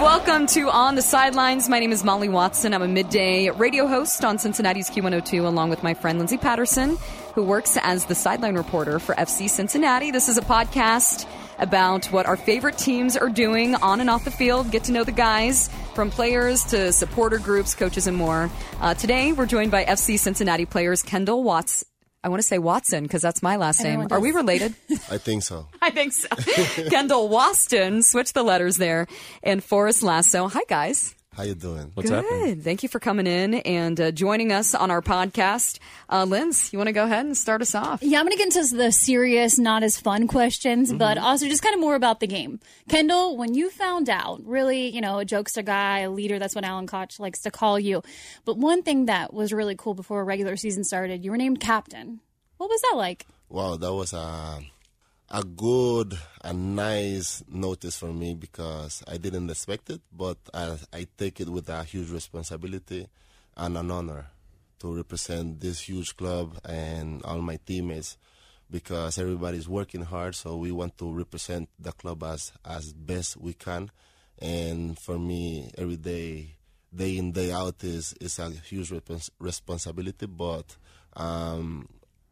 Welcome to On the Sidelines. My name is Molly Watson. I'm a midday radio host on Cincinnati's Q102, along with my friend Lindsay Patterson, who works as the sideline reporter for FC Cincinnati. This is a podcast about what our favorite teams are doing on and off the field, get to know the guys from players to supporter groups, coaches, and more. Uh, today, we're joined by FC Cincinnati players Kendall Watts. I want to say Watson because that's my last name. Are we related? I think so. I think so. Kendall Waston, switch the letters there, and Forrest Lasso. Hi, guys. How you doing? What's Good. happening? Thank you for coming in and uh, joining us on our podcast. Uh, Linz, you want to go ahead and start us off? Yeah, I'm going to get into the serious, not as fun questions, Mm-hmm. but also just kind of more about the game. Kendall, when you found out, really, you know, a jokester guy, a leader, that's what Alan Koch likes to call you. But one thing that was really cool before regular season started, you were named captain. What was that like? Wow, that was a a good and nice notice for me because I didn't expect it, but I, I take it with a huge responsibility and an honor to represent this huge club and all my teammates because everybody's working hard so we want to represent the club as as best we can. And for me every day day in day out is is a huge respons- responsibility but um,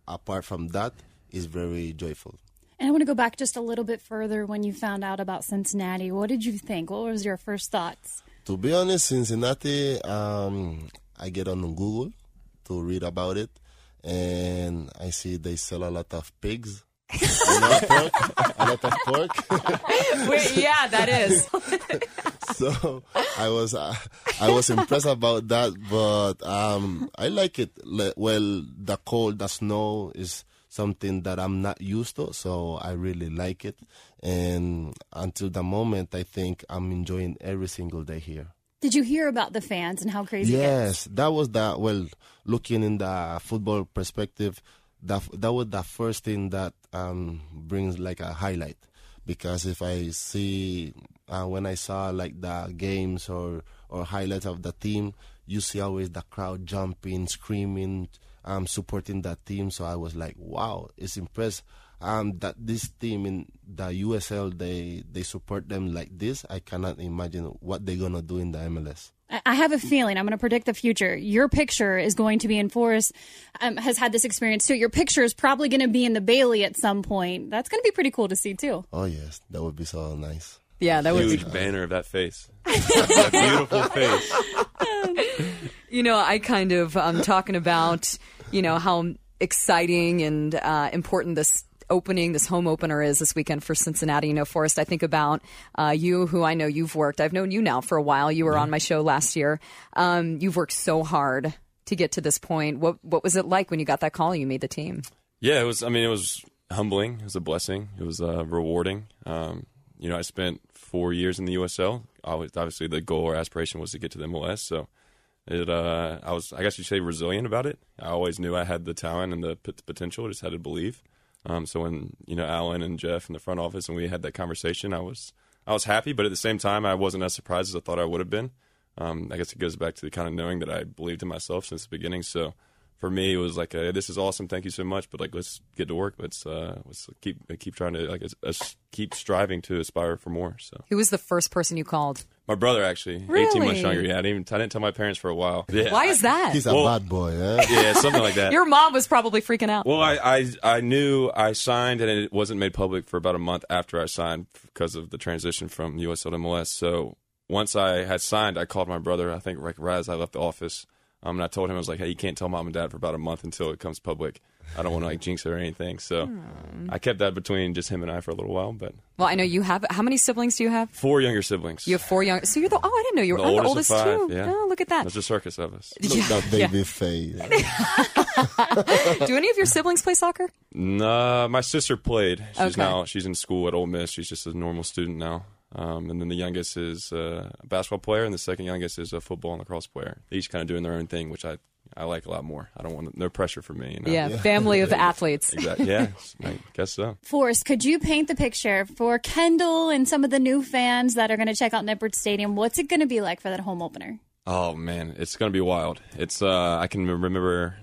apart from that it's very joyful And I want to go back just a little bit further when you found out about Cincinnati. What did you think? What was your first thoughts? To be honest, Cincinnati, um, I get on Google to read about it, and I see they sell a lot of pigs, a lot of pork, a lot of pork. Wait, yeah, that is. so I was uh, I was impressed about that, but um, I like it. Well, the cold, the snow is something that I'm not used to, so I really like it. And until the moment, I think I'm enjoying every single day here. Did you hear about the fans and how crazy? Yes, that was the well. Looking in the football perspective, that that was the first thing that um, brings like a highlight. Because if I see uh, when I saw like the games or or highlights of the team, you see always the crowd jumping, screaming, um, supporting that team. So I was like, wow, it's impressed. Um, that this team in the USL they they support them like this. I cannot imagine what they're gonna do in the MLS. I- I have a feeling I'm going to predict the future. Your picture is going to be in Forrest. Um, has had this experience too. Your picture is probably going to be in the Bailey at some point. That's going to be pretty cool to see too. Oh yes, that would be so nice. Yeah, that would be. Huge banner of that face. that beautiful face. You know, I kind of um, talking about you know how exciting and uh, important this opening, this home opener is this weekend for Cincinnati. You know, Forrest, I think about uh, you, who I know you've worked. I've known you now for a while. You were on my show last year. Um, you've worked so hard to get to this point. What what was it like when you got that call? and You made the team. Yeah, it was. I mean, it was humbling. It was a blessing. It was uh, rewarding. Um, you know, I spent four years in the USL. Obviously, the goal or aspiration was to get to the MLS. So, it. Uh, I was. I guess you'd say resilient about it. I always knew I had the talent and the p- potential. I just had to believe. Um, so when you know Alan and Jeff in the front office and we had that conversation, I was I was happy, but at the same time, I wasn't as surprised as I thought I would have been. Um, I guess it goes back to the kind of knowing that I believed in myself since the beginning. So for me, it was like, a, "This is awesome, thank you so much," but like, let's get to work. Let's uh, let's keep keep trying to like keep striving to aspire for more. So Who was the first person you called? My brother actually, eighteen Really? months younger. Yeah, I didn't even I didn't tell my parents for a while. Yeah, Why is that? He's a Well- bad boy, eh? yeah, something like that. Your mom was probably freaking out. Well, I, I I knew I signed and it wasn't made public for about a month after I signed because of the transition from USL to MLS. So once I had signed, I called my brother. I think right, right as I left the office, um, and I told him I was like, "Hey, you can't tell mom and dad for about a month until it comes public. I don't want to like jinx it or anything." So I kept that between just him and I for a little while. But Well, I know you have. How many siblings do you have? four younger siblings. You have four young. So you're the. Oh, I didn't know you were. The I'm the oldest oldest of five, too. yeah. Oh, look at that. There's a circus of us. Look that baby face. Do any of your siblings play soccer? Nah, my sister played. She's Okay. now she's in school at Ole Miss. She's just a normal student now. Um, and then the youngest is uh, a basketball player, and the second youngest is a football and lacrosse player. They're each kind of doing their own thing, which I, I like a lot more. I don't want no pressure for me. You know? Yeah, family of athletes. exactly. Yeah, I guess so. Forrest, could you paint the picture for Kendall and some of the new fans that are going to check out Nippert Stadium? What's it going to be like for that home opener? Oh man, it's gonna be wild. It's uh, I can remember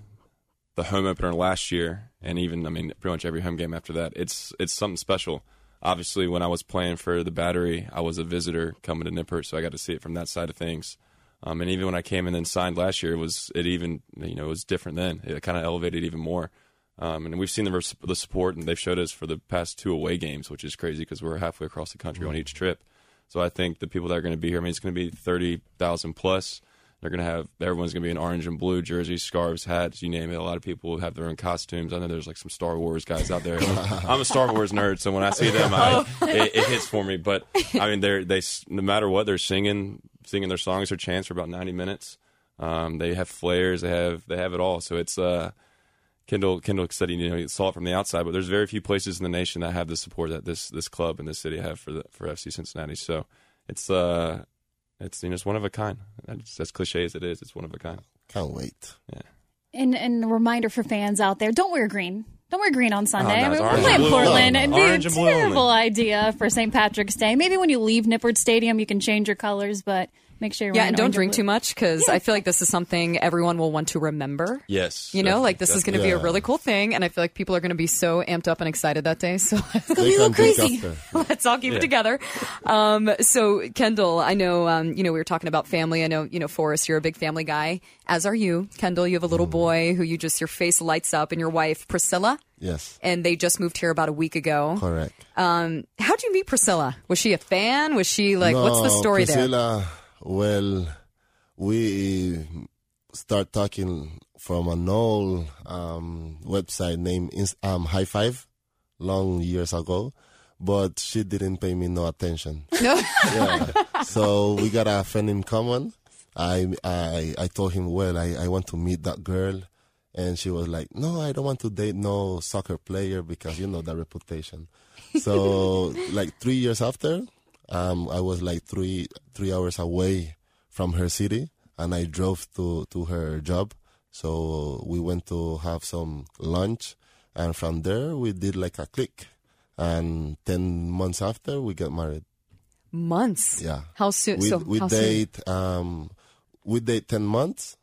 the home opener last year, and even I mean pretty much every home game after that. It's it's something special. Obviously when I was playing for the Battery, I was a visitor coming to Nippert, so I got to see it from that side of things. Um, and even when I came in and signed last year, it was it even you know it was different then. It kind of elevated even more. Um, and we've seen the the support, and they've showed us for the past two away games, which is crazy because we're halfway across the country on each trip. So I think the people that are going to be here, I mean, it's going to be thirty thousand plus. They're going to have everyone's going to be in orange and blue jerseys, scarves, hats, you name it. A lot of people have their own costumes. I know there's like some Star Wars guys out there. I'm a Star Wars nerd, so when I see them, I, it, it hits for me. But I mean, they're they no matter what they're singing, singing their songs or chants for about 90 minutes. Um, they have flares, they have they have it all. So it's uh, Kendall Kendall said he you know he saw it from the outside, but there's very few places in the nation that have the support that this this club and this city have for the for FC Cincinnati. So it's uh it's you know it's one of a kind. That's, as cliche as it is, it's one of a kind. Can't wait. Yeah. And, and a reminder for fans out there: don't wear green. Don't wear green on oh, Sunday. Oh, no, I mean, we're playing and blue Portland. It'd Orange be and a terrible idea for St. Patrick's Day. Maybe when you leave Nippert Stadium, you can change your colors, but make sure you're Yeah, and don't drink too much because I feel like this is something everyone will want to remember. Yes, You know, like this is going to be a really cool thing, and I feel like people are going to be so amped up and excited that day. So it's going to be a little crazy. let's all keep it together. Um, so Kendall, I know, um, you know, we were talking about family. I know, you know, Forrest, you're a big family guy, as are you. Kendall, you have a little Mm. boy who you just your face lights up, and your wife Priscilla, Yes, and they just moved here about a week ago. correct. Um, how'd you meet Priscilla? Was she a fan? Was she like, what's the No, story there? Priscilla, Well, we start talking from an old um, website named um, hi5, long years ago, but she didn't pay me no attention. No. yeah. So we got a friend in common. I I I told him, well, I, I want to meet that girl, and she was like, no, I don't want to date no soccer player because you know the reputation. So like three years after, um, I was like three three hours away from her city, and I drove to to her job. So we went to have some lunch, and from there we did like a click. And ten months after, we got married. Months. Yeah. How soon? We so we how soon? date um we date ten months.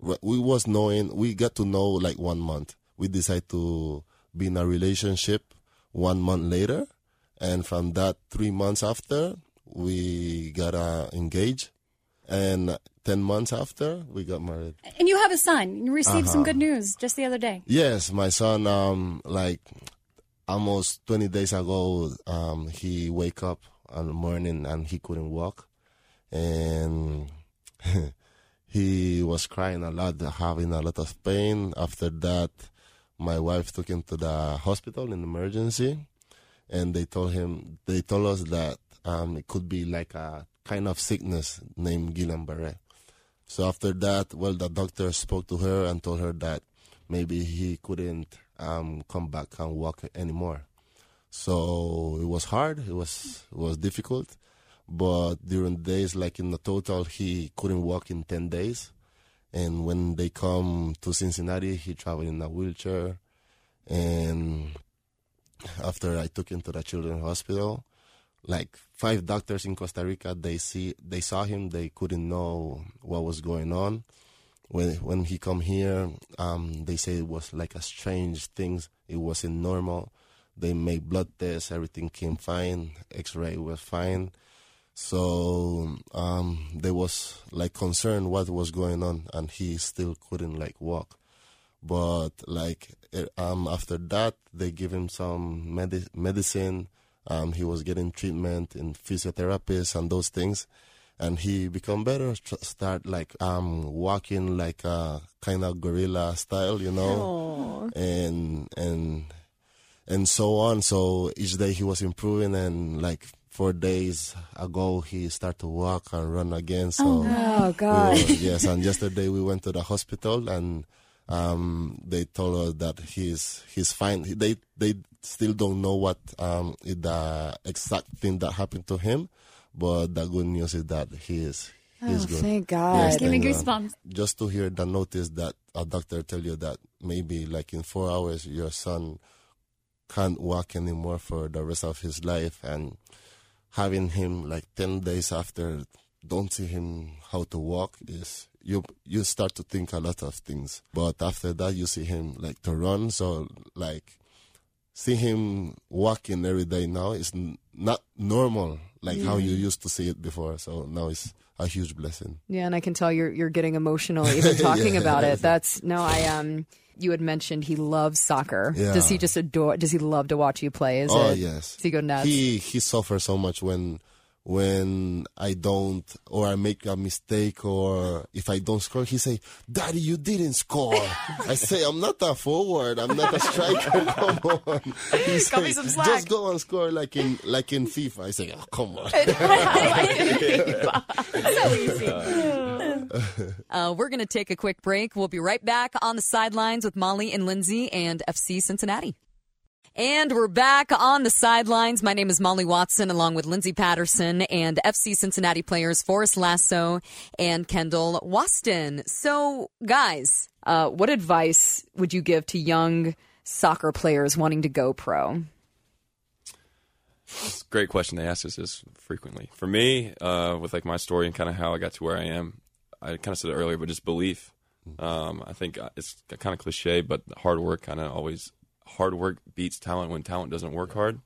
We we was knowing we got to know like one month. We decide to be in a relationship one month later, and from that three months after we got uh, engaged, and ten months after we got married. And you have a son. You received Uh-huh. some good news just the other day. Yes, my son. Um, like almost twenty days ago, um, he wake up in the morning and he couldn't walk, and he was crying a lot, having a lot of pain. After that, my wife took him to the hospital in emergency, and they told him they told us that um, it could be like a kind of sickness named Guillain-Barré. So after that, well, the doctor spoke to her and told her that maybe he couldn't um, come back and walk anymore. So it was hard. It was it was difficult, but during days, like in the total, he couldn't walk in ten days. And when they come to Cincinnati, he traveled in a wheelchair. And after I took him to the children's hospital, like five doctors in Costa Rica, they see they saw him. They couldn't know what was going on. When when he come here, um, they say it was like a strange things. It wasn't normal. They made blood tests. Everything came fine. X-ray was fine. So um, there was like concern what was going on, and he still couldn't like walk. But like um, after that, they give him some medi- medicine. Um, he was getting treatment in physiotherapists and those things, and he become better. Start like um walking like a kind of gorilla style, you know, and and and so on. So each day he was improving, and like four days ago he started to walk and run again. So Oh we God. were- yes, and yesterday we went to the hospital and um, they told us that he's he's fine. They they still don't know what um, the exact thing that happened to him, but the good news is that he is he's Oh, good. thank God. Yes, Give me thank God. goosebumps. Just to hear the notice that a doctor tell you that maybe like in four hours your son can't walk anymore for the rest of his life and having him like 10 days after don't see him how to walk is you you start to think a lot of things but after that you see him like to run so like see him walking every day now is not normal like how you used to see it before. So now it's a huge blessing. Yeah, and I can tell you're you're getting emotional even talking about it. That's no, I um. You had mentioned he loves soccer. Yeah. Does he just adore? Does he love to watch you play? Is oh it? yes, Does he go nuts? he he suffers so much when when I don't or I make a mistake or if I don't score, he say, "Daddy, you didn't score." I say, "I'm not a forward. I'm not a striker. Come on." He Cut say, some slack. Just go and score like in like in FIFA. I say, "Oh, come on." so easy. Uh, we're going to take a quick break. We'll be right back on the sidelines with Molly and Lindsay and FC Cincinnati. And we're back on the sidelines. My name is Molly Watson, along with Lindsay Patterson and FC Cincinnati players Forrest Lasso and Kendall Waston. So, guys, uh, what advice would you give to young soccer players wanting to go pro? It's a great question. They ask us this frequently. For me, uh, with like my story and kind of how I got to where I am, I kind of said it earlier, but just belief. Um, I think it's kind of cliche, but hard work kind of always hard work beats talent when talent doesn't work hard.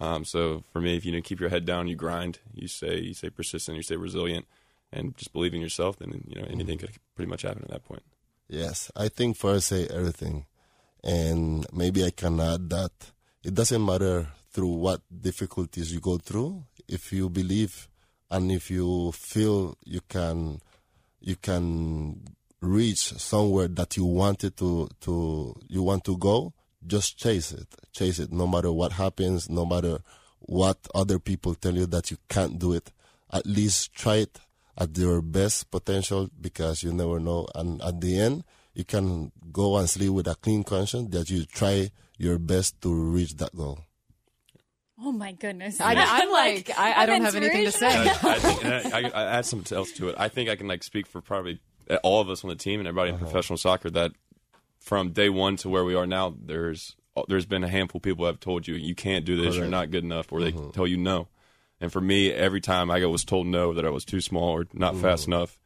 Um, so for me, if you know, keep your head down, you grind, you say you stay persistent, you stay resilient, and just believe in yourself, then you know anything could pretty much happen at that point. Yes, I think first say everything, and maybe I can add that it doesn't matter through what difficulties you go through. If you believe and if you feel you can, you can reach somewhere that you wanted to to you want to go, just chase it. Chase it, no matter what happens, no matter what other people tell you that you can't do it. At least try it at your best potential because you never know. And at the end, you can go and sleep with a clean conscience that you try your best to reach that goal. Oh my goodness. I, I'm like, I, I I'm don't have anything to say. I, I, think, I, I, I add something else to it. I think I can like speak for probably all of us on the team and everybody in uh-huh. professional soccer that from day one to where we are now, there's there's been a handful of people who have told you you can't do this, you're not good enough, or they mm-hmm. tell you no. And for me, every time I was told no, that I was too small or not fast mm-hmm. enough,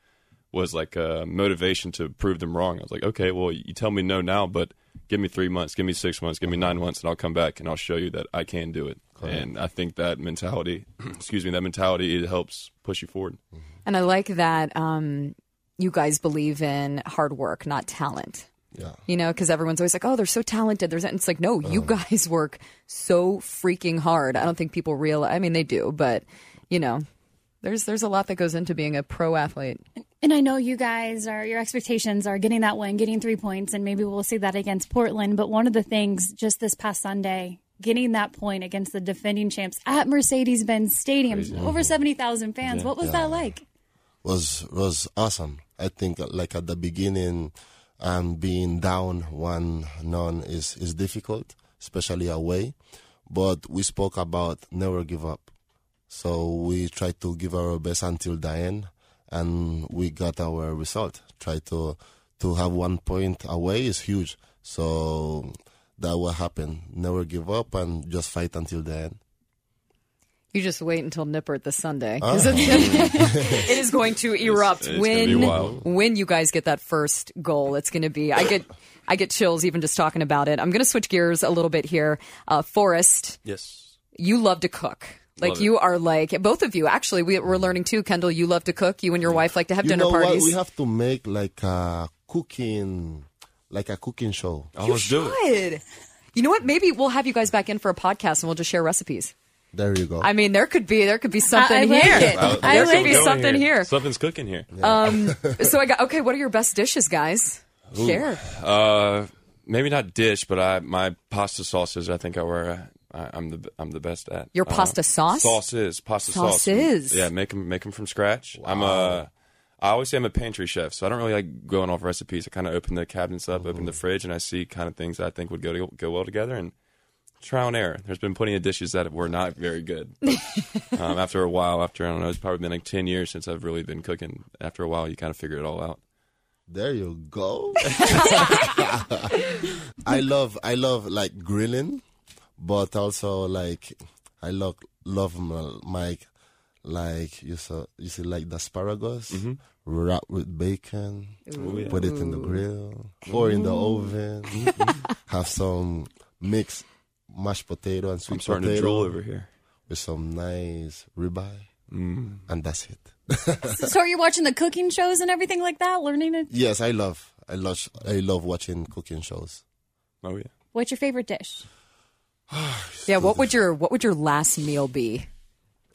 was like a motivation to prove them wrong. I was like, okay, well, you tell me no now, but give me three months, give me six months, give me nine mm-hmm. months, and I'll come back and I'll show you that I can do it. And I think that mentality, excuse me, that mentality it helps push you forward. And I like that um, you guys believe in hard work, not talent. Yeah. You know, because everyone's always like, "Oh, they're so talented." There's, it's like, no, you guys work so freaking hard. I don't think people realize. I mean, they do, but you know, there's there's a lot that goes into being a pro athlete. And I know you guys are your expectations are getting that win, getting three points, and maybe we'll see that against Portland. But one of the things just this past Sunday, getting that point against the defending champs at Mercedes Benz Stadium, over seventy thousand fans. What was that like? was was awesome. I think uh, like at the beginning, um, being down one none is is difficult, especially away. But we spoke about never give up, so we tried to give our best until the end, and we got our result. Try to to have one point away is huge. So that will happen. Never give up and just fight until the end. You just wait until Nippert this Sunday 'cause it's gonna- it is going to erupt it's gonna when when you guys get that first goal. It's going to be. I get I get chills even just talking about it. I'm going to switch gears a little bit here. Uh, Forrest, Yes. you love to cook. Like Love it. you are like both of you. Actually, we, we're learning too. Kendall, you love to cook. You and your wife like to have You dinner know parties. what? We have to make like a cooking, like a cooking show. Oh, let's do it. You know what? Maybe we'll have you guys back in for a podcast and we'll just share recipes. There you go. I mean, there could be there could be something I like here. it. I There like could be something here. Something's cooking here. Um, so I got okay. What are your best dishes, guys? Share. Uh, maybe not dish, but I my pasta sauces. I think I were. I, I'm the I'm the best at. Your Uh, pasta sauce? Sauces, pasta sauce. Sauces. Yeah, make them make them from scratch. I'm a. I always say I'm a pantry chef, so I don't really like going off recipes. I kind of open the cabinets up, open the fridge, and I see kind of things that I think would go to, go well together and trial and error. There's been plenty of dishes that were not very good. But, um, after a while, after I don't know, it's probably been like ten years since I've really been cooking. After a while, you kind of figure it all out. There you go. I love I love like grilling, but also like I love love my, my like you saw you see like the asparagus wrapped with bacon, put it in the grill or in the oven, have some mixed mashed potato and sweet I'm starting potato to drool over here. with some nice ribeye, Mm. and that's it. so are you watching the cooking shows and everything like that, learning it? Yes, I love, I love, I love watching cooking shows. Oh yeah. What's your favorite dish? Yeah, what would your what would your last meal be?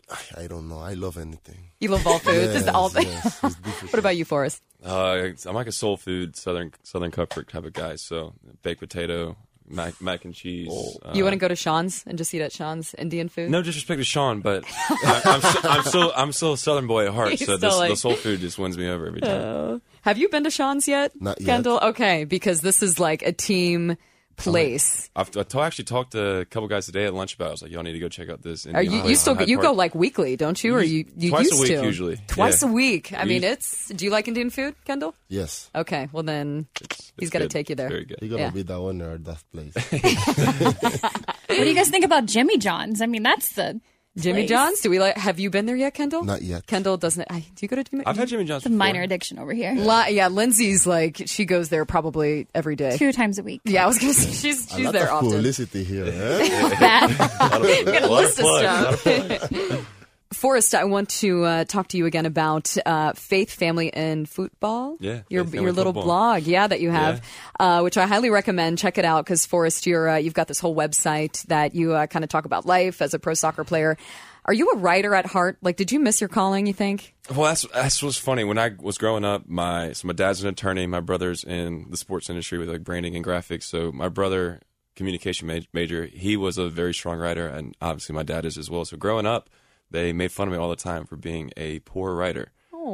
I, I don't know. I love anything. You love all food. Just Yes, all yes. What about you, Forrest? Uh, I'm like a soul food southern southern comfort type of guy. So baked potato, mac, mac and cheese. uh, you want to go to Sean's and just eat at Sean's Indian food? No disrespect to Sean, but I, I'm, so, I'm still I'm still a southern boy at heart. He's so this, like- the soul food just wins me over every time. Have you been to Sean's yet? Not yet. Kendall? Okay, because this is like a team place. I've I to- actually talked to a couple guys today at lunch about. it. I was like, y'all need to go check out this. Are you, you still you go like weekly, don't you? Or you you Twice a used week to usually, Twice yeah. a week. I mean, Us- it's. Do you like Indian food, Kendall? Yes, Okay, well then It's- he's it's got to take you there. Very good. you're gonna Yeah. be the owner of that place. What do you guys think about Jimmy John's? I mean, that's the Jimmy place. John's. Do we like? Have you been there yet, Kendall? Not yet. Kendall doesn't. I, do you go to Jimmy? I've had Jimmy John's. The before. minor addiction over here. Li- yeah, Lindsay's like she goes there probably every day. Two times a week. Yeah, I was gonna say she's A she's lot there of often. publicity here. eh? Bad. Got a list of stuff. Forrest, I want to uh, talk to you again about uh, faith, family, and football. Yeah, your Faith, your little Football. blog, yeah, that you have, uh, which I highly recommend. Check it out because Forrest, you're uh, you've got this whole website that you uh, kind of talk about life as a pro soccer player. Are you a writer at heart? Like, did you miss your calling? You think? Well, that's that's what's funny. When I was growing up, my so my dad's an attorney. My brother's in the sports industry with like branding and graphics. So my brother, communication major, he was a very strong writer, and obviously my dad is as well. So growing up, they made fun of me all the time for being a poor writer.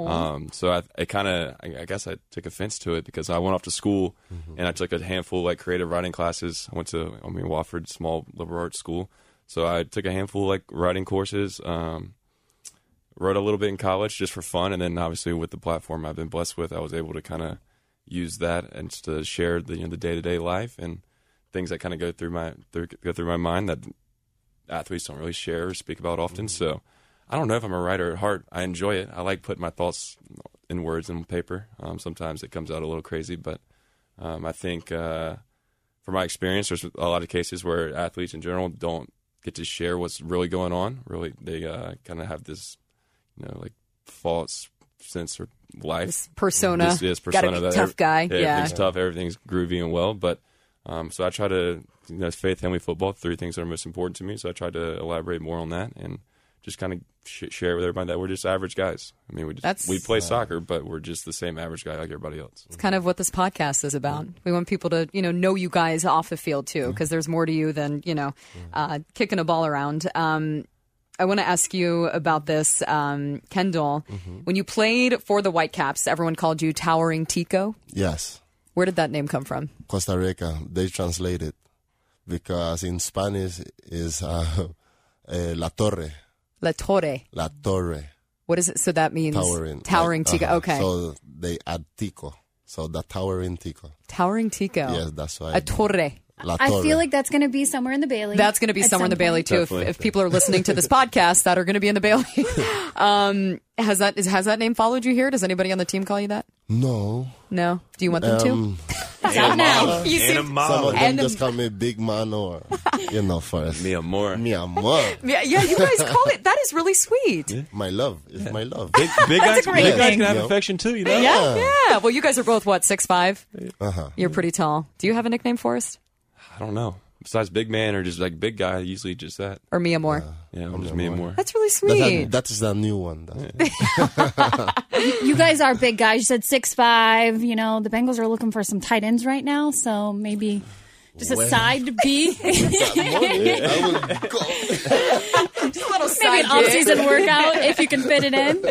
Um, so I, I kind of, I, I guess I took offense to it because I went off to school and I took a handful of, like creative writing classes. I went to, I mean, Wofford, small liberal arts school. So I took a handful of, like writing courses. Um, wrote a little bit in college just for fun, and then obviously with the platform I've been blessed with, I was able to kind of use that and just to share the you know, the day to day life and things that kind of go through my through, go through my mind that athletes don't really share or speak about often. So I don't know if I'm a writer at heart. I enjoy it. I like putting my thoughts in words and paper. Um, sometimes it comes out a little crazy, but um, I think uh, from my experience, there's a lot of cases where athletes in general don't get to share what's really going on. Really, they uh, kind of have this, you know, like false sense of life. This persona, This, this persona be that tough guy. Yeah, Yeah, everything's tough. Everything's groovy and well, but. Um, so I try to, you know, faith, family, football, three things that are most important to me. So I try to elaborate more on that and just kind of sh- share with everybody that we're just average guys. I mean, we just, That's- we play soccer, but we're just the same average guy like everybody else. It's kind of what this podcast is about. We want people to, you know, know you guys off the field too, because there's more to you than, you know, uh, kicking a ball around. Um, I want to ask you about this, um, Kendall. When you played for the Whitecaps, everyone called you Towering Tico. yes, Where did that name come from? Costa Rica. They translate it because in Spanish is uh, eh, La Torre. La Torre. La Torre. What is it? So that means Towering. Towering like, Tico. uh-huh. Okay. So they add Tico. So the towering Tico. Towering Tico. Yes, that's why. A Torre. La I feel like that's going to be somewhere in the Bailey. That's going to be at somewhere in some the Bailey too. If, if people are listening to this podcast that are going to be in the Bailey, um, has that is, has that name followed you here? Does anybody on the team call you that? No. No. Do you want them Um, It's out now. You seem- some of them And- just call me Big Man or, you know, first. Me more. Mi amor. yeah, yeah, you guys call it. That is really sweet. My love. It's my love. Big, big guys, a great big guys thing. can have Yeah. affection too, you know? Yeah, yeah. Well, you guys are both what six five. Uh-huh. You're pretty tall. Do you have a nickname for us I don't know. Besides big man or just like big guy, usually just that. or Mia Moore? Yeah, I'm just me and more. That's really That's sweet. a, that is the new one. That's- You guys are big guys. You said six five. You know the Bengals are looking for some tight ends right now, so maybe just a Well. side B, maybe I will go. little an off season workout if you can fit it in.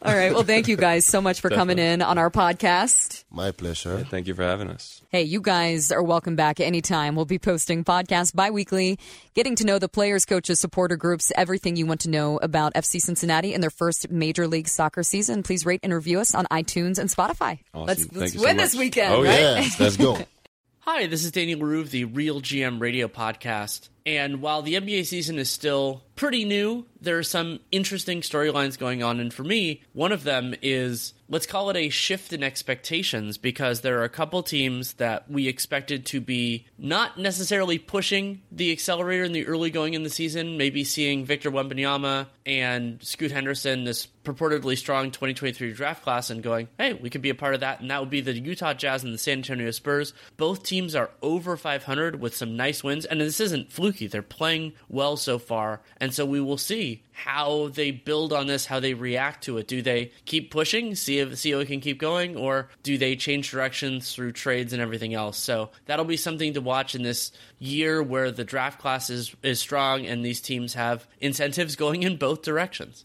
All right. Well, thank you guys so much for coming in on our podcast. My pleasure. Thank you for having us. Hey, you guys are welcome back anytime. We'll be posting podcasts bi-weekly, getting to know the players, coaches, supporter groups, everything you want to know about FC Cincinnati in their first Major League Soccer season. Please rate and review us on iTunes and Spotify. Awesome. Let's, let's you so win this weekend, Oh, right? Yeah, let's go. Hi, this is Daniel Leroux of the RealGM Radio Podcast. And while the NBA season is still pretty new, there are some interesting storylines going on. And for me, one of them is let's call it a shift in expectations because there are a couple teams that we expected to be not necessarily pushing the accelerator in the early going in the season, maybe seeing Victor Wembanyama and Scoot Henderson, this purportedly strong 2023 draft class, and going, hey, we could be a part of that. And that would be the Utah Jazz and the San Antonio Spurs. Both teams are over 500 with some nice wins. And this isn't fluky, they're playing well so far. And so we will see how they build on this, how they react to it. Do they keep pushing, see if see if it can keep going, or do they change directions through trades and everything else? So that'll be something to watch in this year where the draft class is, is strong and these teams have incentives going in both directions.